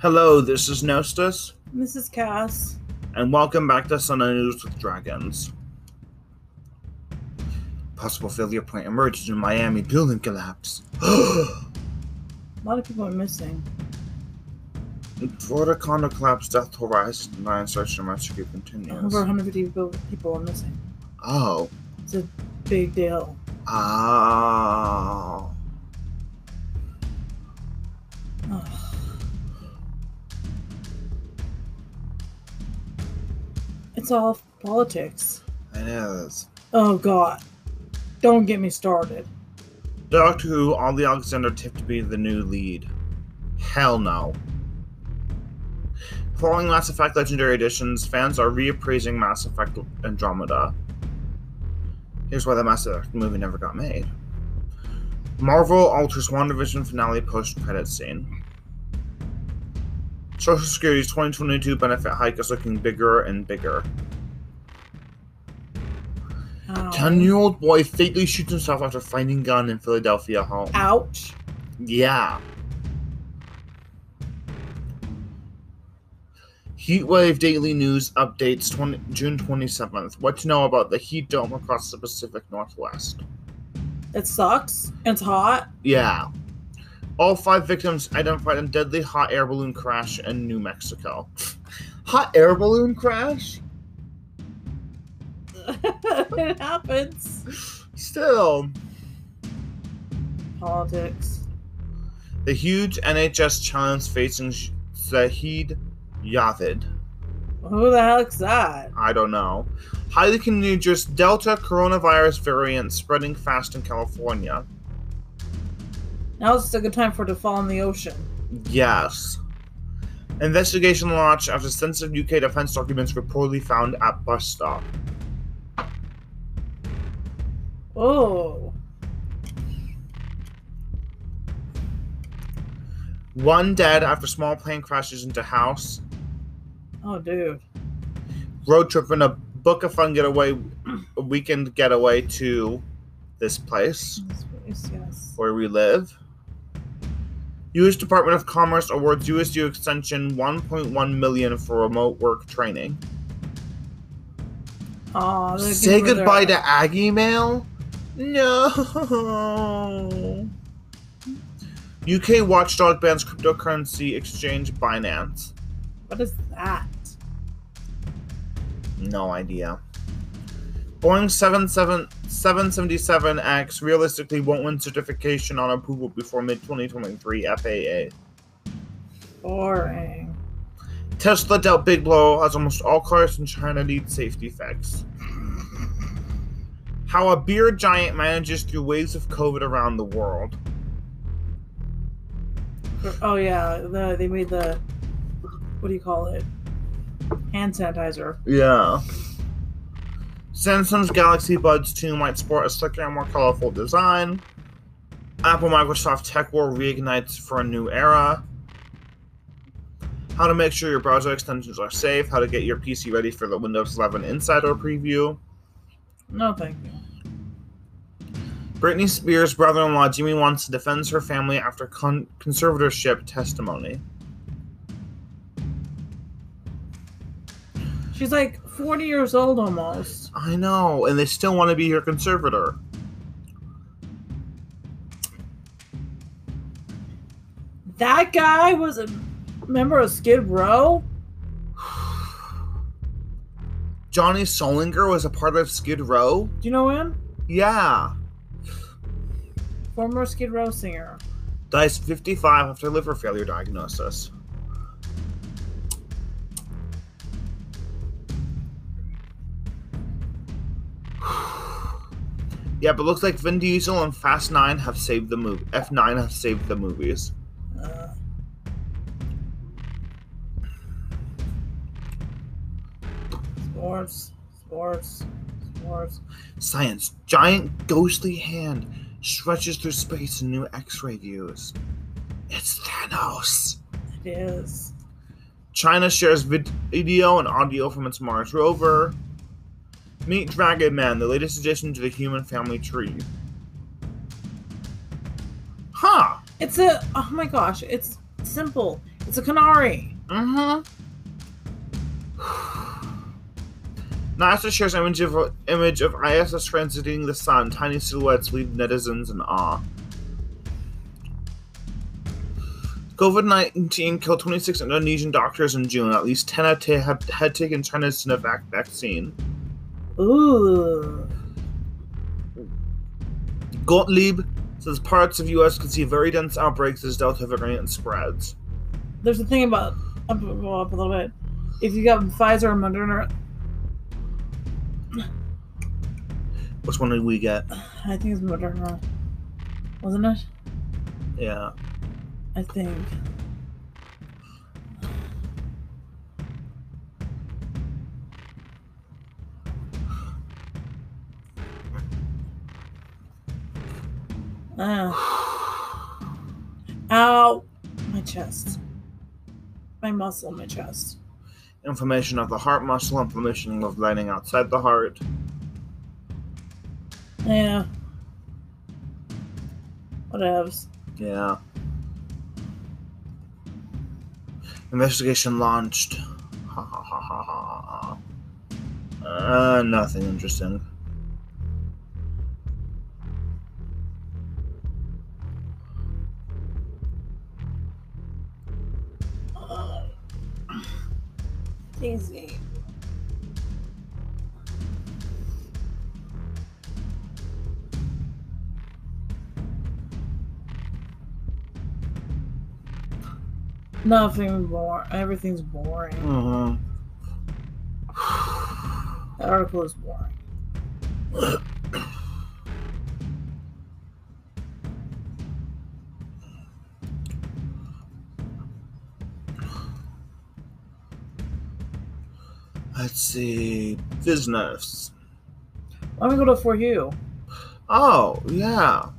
Hello, this is Nostus, This is Cass. and welcome back to Sunday News with Dragons. Possible failure point emerges in Miami building collapse. A lot of people are missing. Florida condo collapse death toll rises nine search and rescue continues. Over 150 people, people are missing. Oh. It's a big deal. Oh. It's all politics. It is. Oh God! Don't get me started. Doctor Who, Olly Alexander tipped to be the new lead. Hell no. Following Mass Effect Legendary Editions, fans are reappraising Mass Effect Andromeda. Here's why the Mass Effect movie never got made. Marvel alters WandaVision finale post-credit scene. Social Security's 2022 benefit hike is looking bigger and bigger. Ow. 10 year old boy fatally shoots himself after finding gun in Philadelphia home. Ouch! Yeah. Heatwave Daily News updates 20, June 27th. What to know about the heat dome across the Pacific Northwest? It sucks. It's hot. Yeah. All five victims identified in deadly hot air balloon crash in New Mexico. Hot air balloon crash? it happens. Still. Politics. The huge NHS challenge facing Zahid Yavid. Who the heck's that? I don't know. Highly contagious Delta coronavirus variant spreading fast in California. Now's just a good time for it to fall in the ocean. Yes. Investigation launched after sensitive UK defense documents reportedly found at bus stop. Oh. One dead after small plane crashes into house. Oh, dude. Road trip in a book a fun getaway, a weekend getaway to this place This place, Yes. where we live. U.S. Department of Commerce awards USU Extension 1.1 million for remote work training. Aw, Say goodbye to Aggie Mail? No. UK watchdog bans cryptocurrency exchange Binance. What is that? No idea. Boeing 77 777X realistically won't win certification on approval before mid 2023 FAA. Boring. Tesla dealt big blow as almost all cars in China need safety fix. How a beer giant manages through waves of COVID around the world. Oh yeah, the, they made the what do you call it? Hand sanitizer. Yeah. Samsung's Galaxy Buds 2 might sport a slicker and more colorful design. Apple Microsoft Tech War reignites for a new era. How to make sure your browser extensions are safe. How to get your PC ready for the Windows 11 Insider preview. No, thank you. Britney Spears' brother in law Jimmy wants to defend her family after con- conservatorship testimony. She's like 40 years old almost. I know, and they still want to be your conservator. That guy was a member of Skid Row. Johnny Solinger was a part of Skid Row? Do you know him? Yeah. Former Skid Row singer. Dies 55 after liver failure diagnosis. Yeah, but looks like Vin Diesel and Fast 9 have saved the movie. F9 have saved the movies. Uh, sports, sports, sports. Science. Giant ghostly hand stretches through space in new X-ray views. It's Thanos. It is. China shares vid- video and audio from its Mars rover. Meet Dragon Man, the latest addition to the human family tree. Huh. It's a oh my gosh, it's simple. It's a canary. Mm-hmm. NASA shares image of image of ISS transiting the sun. Tiny silhouettes leave netizens in awe. COVID 19 killed 26 Indonesian doctors in June. At least 10 had, had, had taken China's Sinovac vaccine. Ooh. Gottlieb says parts of U.S. could see very dense outbreaks as Delta variant spreads. There's a thing about up, up a little bit. If you got Pfizer or Moderna, Which one did we get? I think it's Moderna, wasn't it? Yeah. I think. Ah. Ow! My chest. My muscle, my chest. Inflammation of the heart muscle, inflammation of lining outside the heart. Yeah. Whatevs. Yeah. Investigation launched. Ha ha ha ha ha. Uh, nothing interesting. Easy. Nothing more. Everything's boring. Mm-hmm. The article is boring. see. Business. Let me go to For You. Oh, yeah.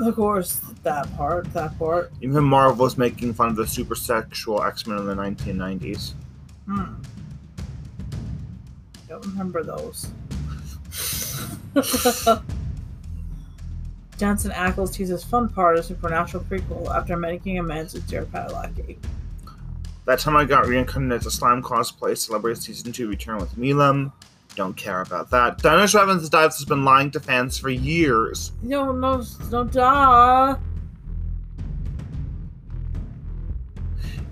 Of course, that part, that part. Even Marvel was making fun of the super sexual X Men in the 1990s. Hmm. Don't remember those. Jensen Ackles teases fun part of Supernatural prequel after making amends with Jared Padalecki. That time I got reincarnated as a slime cosplay celebrates season 2 return with Milim. Don't care about that. Dinosaur Evans Dives has been lying to fans for years. No, no, no, duh.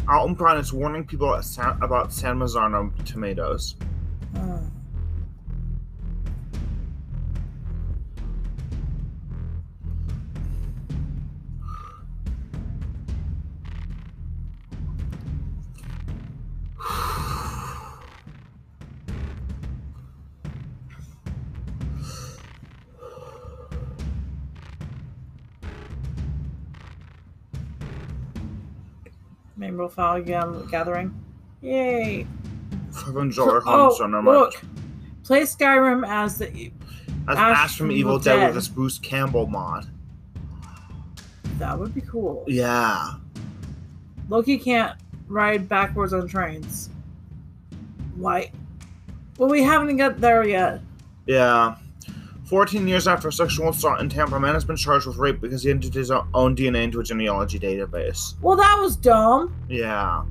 Alton Brown is warning people about San Marzano tomatoes. Uh. Rainbow File Gam- Gathering. Yay! $500 homes Oh, their look! Play Skyrim as the. As Ash Ash from Evil Evil Dead Dead. with this Bruce Campbell mod. That would be cool. Yeah. Loki can't ride backwards on trains. Why? Well, we haven't got there yet. Yeah. 14 years after a sexual assault in Tampa, a man has been charged with rape because he entered his own DNA into a genealogy database. Well, that was dumb. Yeah.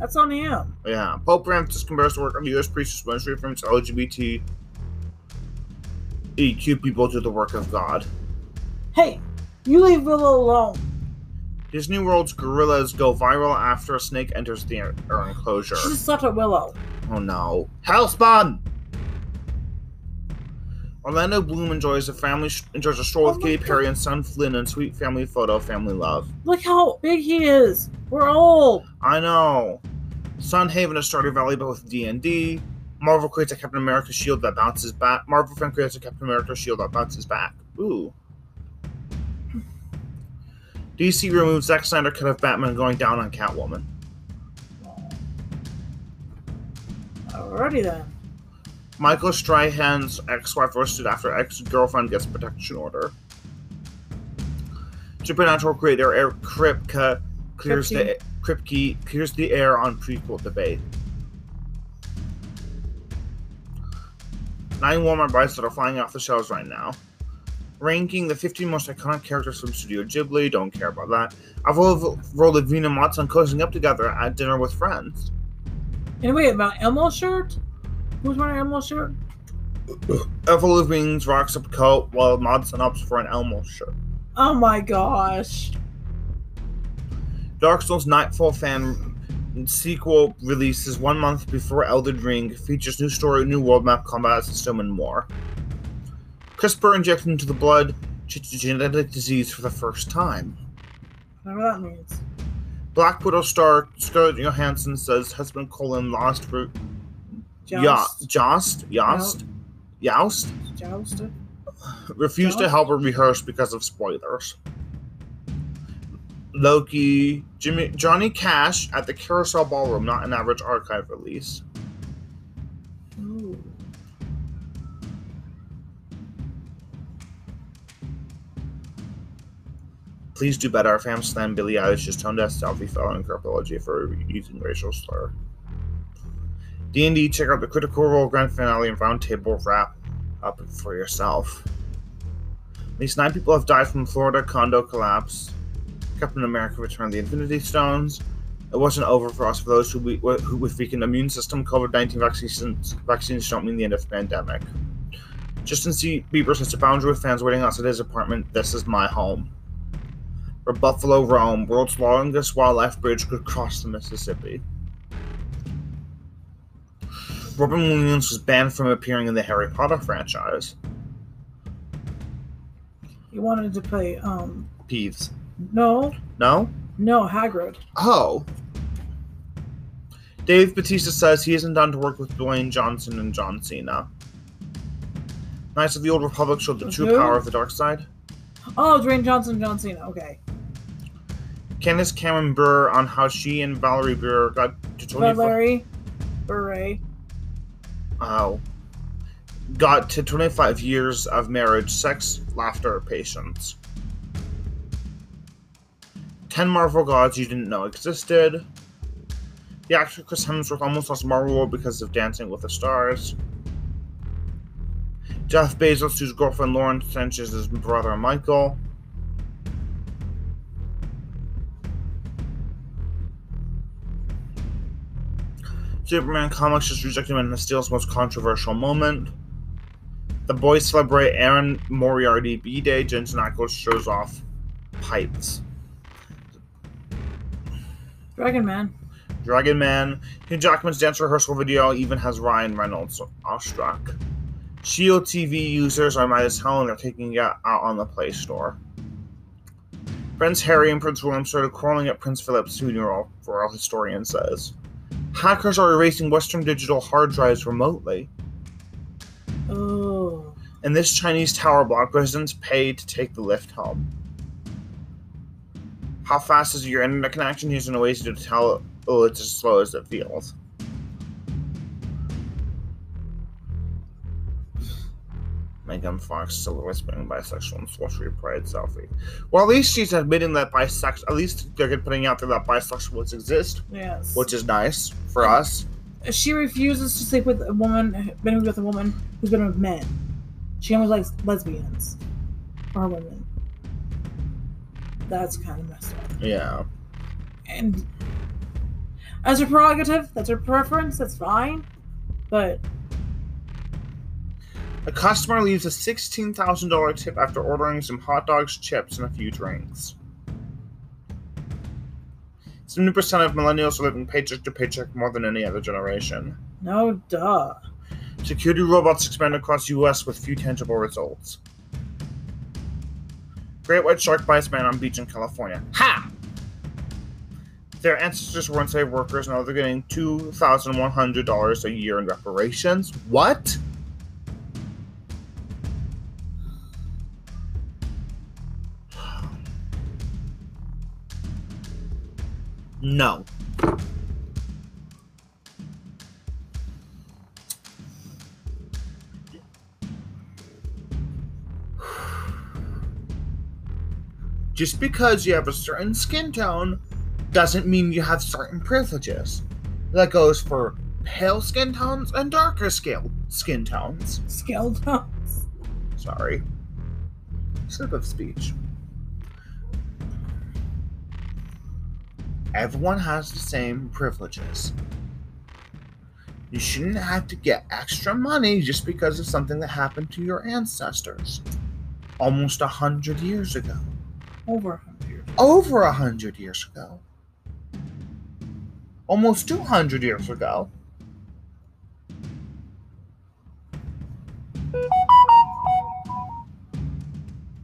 That's on him. Yeah. Pope Francis compares the work of U.S. priests mostly from LGBT EQ people to the work of God. Hey, you leave Willow alone. Disney World's gorillas go viral after a snake enters the enclosure. She just slept at Willow. Oh no. Hellspawn! Orlando Bloom enjoys a family enjoys a stroll Oh with Katy Perry and son Flynn and sweet family photo, family love. Look how big he is. We're old. I know. Sun Haven has Stardew Valley but with D and D. Marvel creates a Captain America shield that bounces back. Marvel fan creates a Captain America shield that bounces back. Ooh. DC removes Zack Snyder cut of Batman going down on Catwoman. Alrighty then. Michael Strahan's ex-wife arrested after ex-girlfriend gets protection order. Supernatural creator Eric Kripke clears the Kripke clears the air on prequel debate. Nine Walmart bikes that are flying off the shelves right now. ranking the 15 most iconic characters from Studio Ghibli. Don't care about that. Avril Lavigne and Mod Sun cozying up together at dinner with friends. And wait, about Elmo's shirt? Who's wearing Elmo shirt? Avril Lavigne rocks up a coat while Mod Sun opts for an Elmo shirt. Oh my gosh. Dark Souls Nightfall fan sequel releases one month before Elden Ring, features new story, new world map, combat system, and more. CRISPR injected into the blood genetic disease for the first time. Whatever that means. Black Widow star Scarlett Johansson says husband Colin Jost for Joust. Joust, Joust, Joust, Jousted. refused to help her rehearse because of spoilers. Loki, Jimmy, Johnny Cash at the Carousel Ballroom, not an average archive release. Ooh. Please do better. Fam slam Billie Eilish's tone deaf selfie fell in apology for using racial slur. D&D, check out the Critical Role Grand Finale and Roundtable wrap up for yourself. At least nine people have died from Florida condo collapse. Captain America returned the Infinity Stones. It wasn't over for us. For those who, we, who with weakened immune system, COVID-19 vaccines, vaccines don't mean the end of the pandemic. Justin C. Bieber sets a boundary with fans waiting outside his apartment. This is my home. Where Buffalo Roam, world's longest wildlife bridge, could cross the Mississippi. Robin Williams was banned from appearing in the Harry Potter franchise. He wanted to play, um, Peeves. no, No? no, Hagrid. Oh. Dave Bautista says he isn't done to work with Dwayne Johnson and John Cena. Knights of the Old Republic showed the true Who? power of the dark side. Oh, Dwayne Johnson, and John Cena. Okay. Candace Cameron Burr on how she and Valerie Burr got to 24 Valerie, Beret. Oh. Got to 25 years of marriage, sex, laughter, patience. 10 Marvel gods you didn't know existed. The actor Chris Hemsworth almost lost Marvel role because of Dancing with the Stars. Jeff Bezos, whose girlfriend Lauren Sanchez's brother Michael. Superman comics just rejected Man of Steel's most controversial moment. The boys celebrate Erin Moriarty B Day. Jensen Ackles shows off pipes. Dragon Man. Dragon Man. Hugh Jackman's dance rehearsal video even has Ryan Reynolds awestruck. Shield TV users are mad as hell and they're taking it out on the Play Store. Prince Harry and Prince William started quarreling at Prince Philip's funeral, royal historian says. Hackers are erasing Western digital hard drives remotely. Oh. In this Chinese tower block, residents pay to take the lift home. How fast is your internet connection? Here's an Oasis to tell oh, it's as slow as it feels. Megan Fox still whispering bisexual and sorcery pride selfie. Well, at least she's admitting that bisexual. At least they're putting out there that bisexuals exist, Yes. which is nice for us. she refuses to sleep with a woman, been with a woman who's been with men. She only likes lesbians or women. That's kind of messed up. Yeah. And as her prerogative, that's her preference. That's fine. But A customer leaves a $16,000 tip after ordering some hot dogs, chips, and a few drinks. 70% of millennials are living paycheck to paycheck more than any other generation. no, duh. Security robots expand across U.S. with few tangible results. Great white shark bites man on beach in California. Ha! Their ancestors were enslaved workers, now they're getting $2,100 a year in reparations. What? No. Just because you have a certain skin tone doesn't mean you have certain privileges. That goes for pale skin tones and darker scale skin tones. Skeletons. Sorry. slip of speech. Everyone has the same privileges. You shouldn't have to get extra money just because of something that happened to your ancestors almost a hundred years ago. Over a hundred years. Over a hundred years ago. Almost 200 years ago.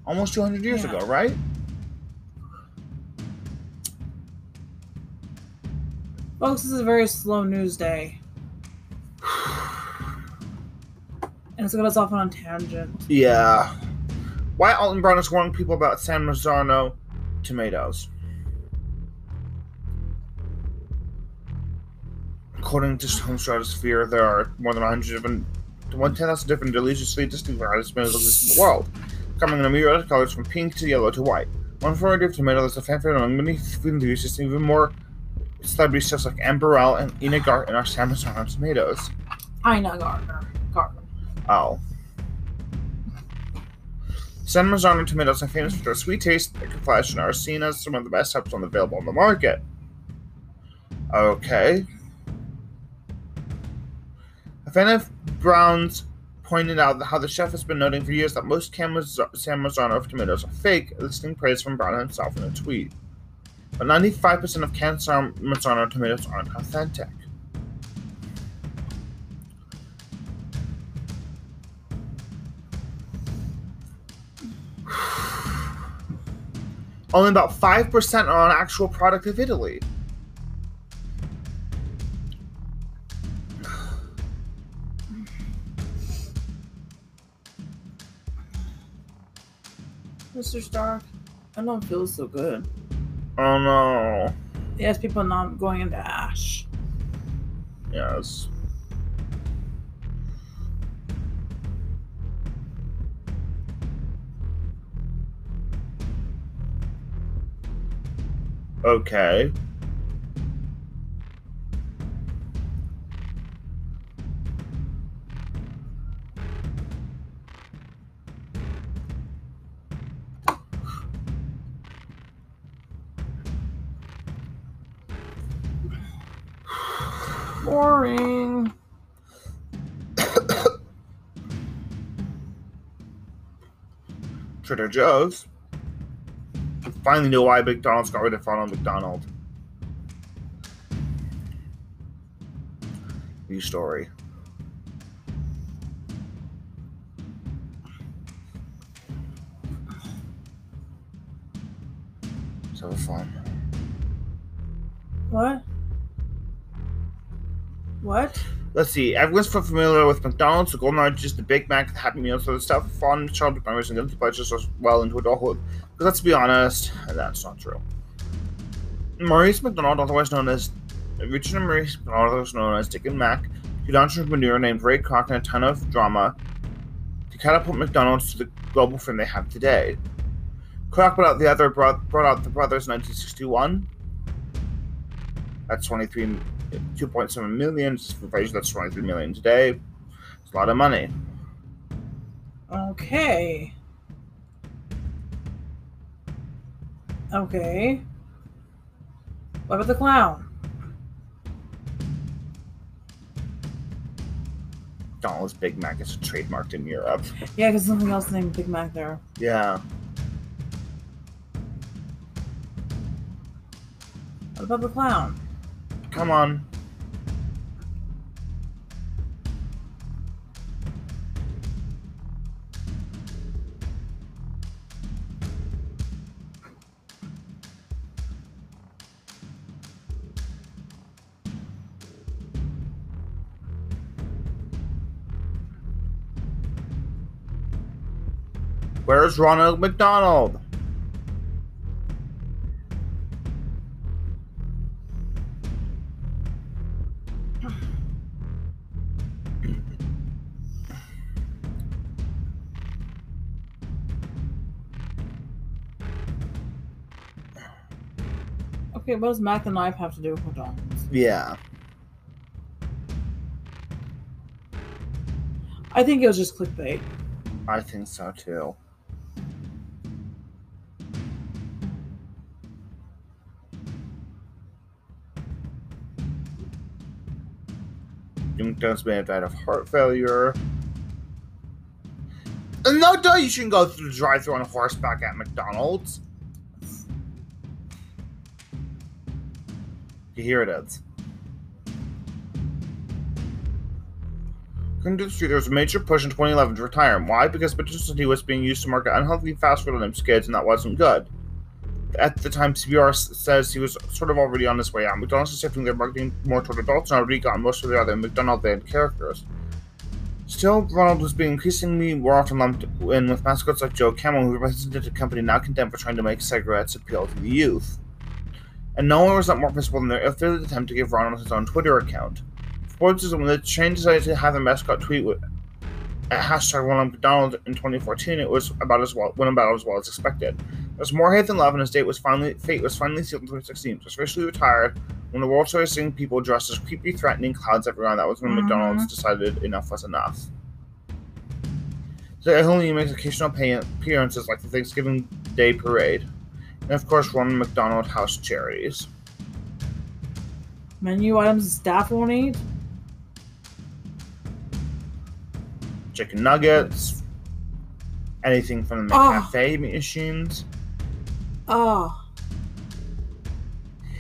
Almost 200 years Yeah. ago, right? Folks, this is a very slow news day. And it's got us off on a tangent. Yeah. Why Alton Brown is warning people about San Marzano tomatoes. According to Home Stratosphere, there are more than 100 different, 10,000 different deliciously distinct varieties of tomatoes in the world, coming in a myriad of colors from pink to yellow to white. One variety of tomato that's a fan favorite among many food enthusiasts, even more celebrity chefs like Emeril and Ina Garten are San Marzano tomatoes. Ina Gardner. Uh, Gardner. Oh. San Marzano tomatoes are famous for their sweet taste, thick flesh, and are seen as some of the best types on available on the market. Okay. A fan of Brown's pointed out how the chef has been noting for years that most San San Marzano tomatoes are fake, listing praise from Brown himself in a tweet. But 95% of canned Marzano tomatoes aren't authentic. Only about 5% are an actual product of Italy. Mr. Stark, I don't feel so good. Oh no. Yes, people not going into ash. Yes. Okay. Boring. Trader Joe's. We finally know why McDonald's got rid of Ronald McDonald. New story. So fun. What? What? Let's see. Everyone's familiar with McDonald's, the Golden Arches, the Big Mac, the Happy Meals, so the stuff fun Charles McDonald's and guilty pleasures as well into adulthood. Because let's be honest, that's not true. Maurice McDonald, otherwise known as Richard and Maurice McDonald, otherwise known as Dick and Mac, an entrepreneur named Ray Kroc and a ton of drama to catapult McDonald's to the global fame they have today. Kroc brought out the other bro- brought out the brothers in 1961. That's 23 2.7 million. For inflation, that's 23 million today. It's a lot of money. Okay. Okay. What about the clown? McDonald's Big Mac is trademarked in Europe. Yeah, because something else named Big Mac there. Yeah. What about the clown? Come on. Where's Ronald McDonald? Okay, what does Mac the Knife have to do with McDonald's? Yeah. I think it was just clickbait. I think so too. Doug's may have died of heart failure. And no doubt you shouldn't go through the drive-thru on horseback at McDonald's. Here it is. According to the street, there was a major push in 2011 to retire him. Why? Because City was being used to market unhealthy fast food its kids, and that wasn't good. At the time, CBR says he was sort of already on his way out. McDonald's is shifting their marketing more toward adults and already got most of the other McDonaldland characters. Still, Ronald was being increasingly more often lumped in with mascots like Joe Camel, who represented a company now condemned for trying to make cigarettes appeal to the youth. And no one was not more visible than their third attempt to give Ronald his own Twitter account. Forbes is when the chain decided to have the mascot tweet with at hashtag Ronald McDonald in 2014, it was about as well went about as well as expected. There was more hate than love, and his date was finally fate was finally sealed in 2016. He was officially retired when the world started seeing people dressed as creepy, threatening clouds everywhere. That was when Mhm. McDonald's decided enough was enough. So it only makes occasional pay- appearances like the Thanksgiving Day Parade, and of course Ronald McDonald House charities. Menu items staff won't eat. chicken nuggets, anything from the ah. Oh. McCafe machines. Oh,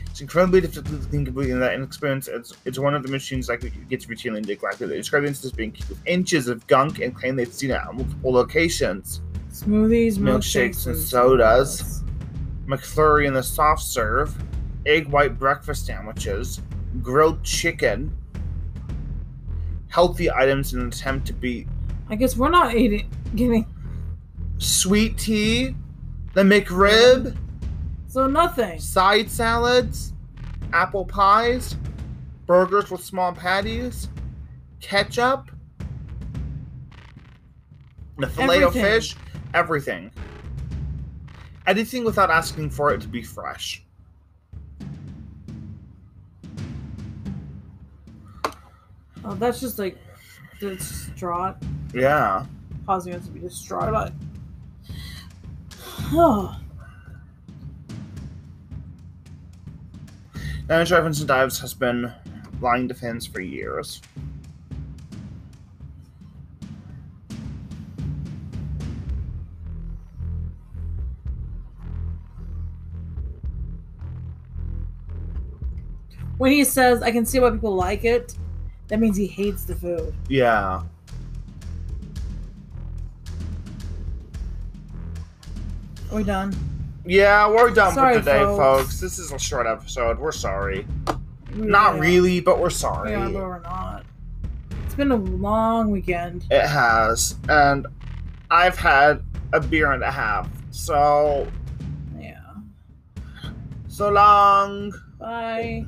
It's incredibly difficult to think completely in that inexperience. It's, it's one of the machines that gets routinely neglected. They describe it as being with inches of gunk and claim they've seen it at multiple locations. smoothies, Milkshakes milkshakes, and sodas. McFlurry and the soft serve, egg white breakfast sandwiches, grilled chicken, healthy items in an attempt to beat I guess we're not eating, getting sweet tea, the McRib. so nothing. side salads, apple pies, burgers with small patties, ketchup, the filet of fish, everything. Anything without asking for it to be fresh. Oh, that's just like distraught. Yeah. Causing us to be distraught about. it. Oh, Manager Evans Dives has been lying to fans for years. When he says, "I can see why people like it," that means he hates the food. Yeah. Are we done? Yeah, we're done Sorry, for today, folks. folks. This is a short episode. We're sorry. We Not are. really, but we're sorry. Yeah, but we're not. It's been a long weekend. It has, and I've had a beer and a half. So, Yeah. so long. Bye.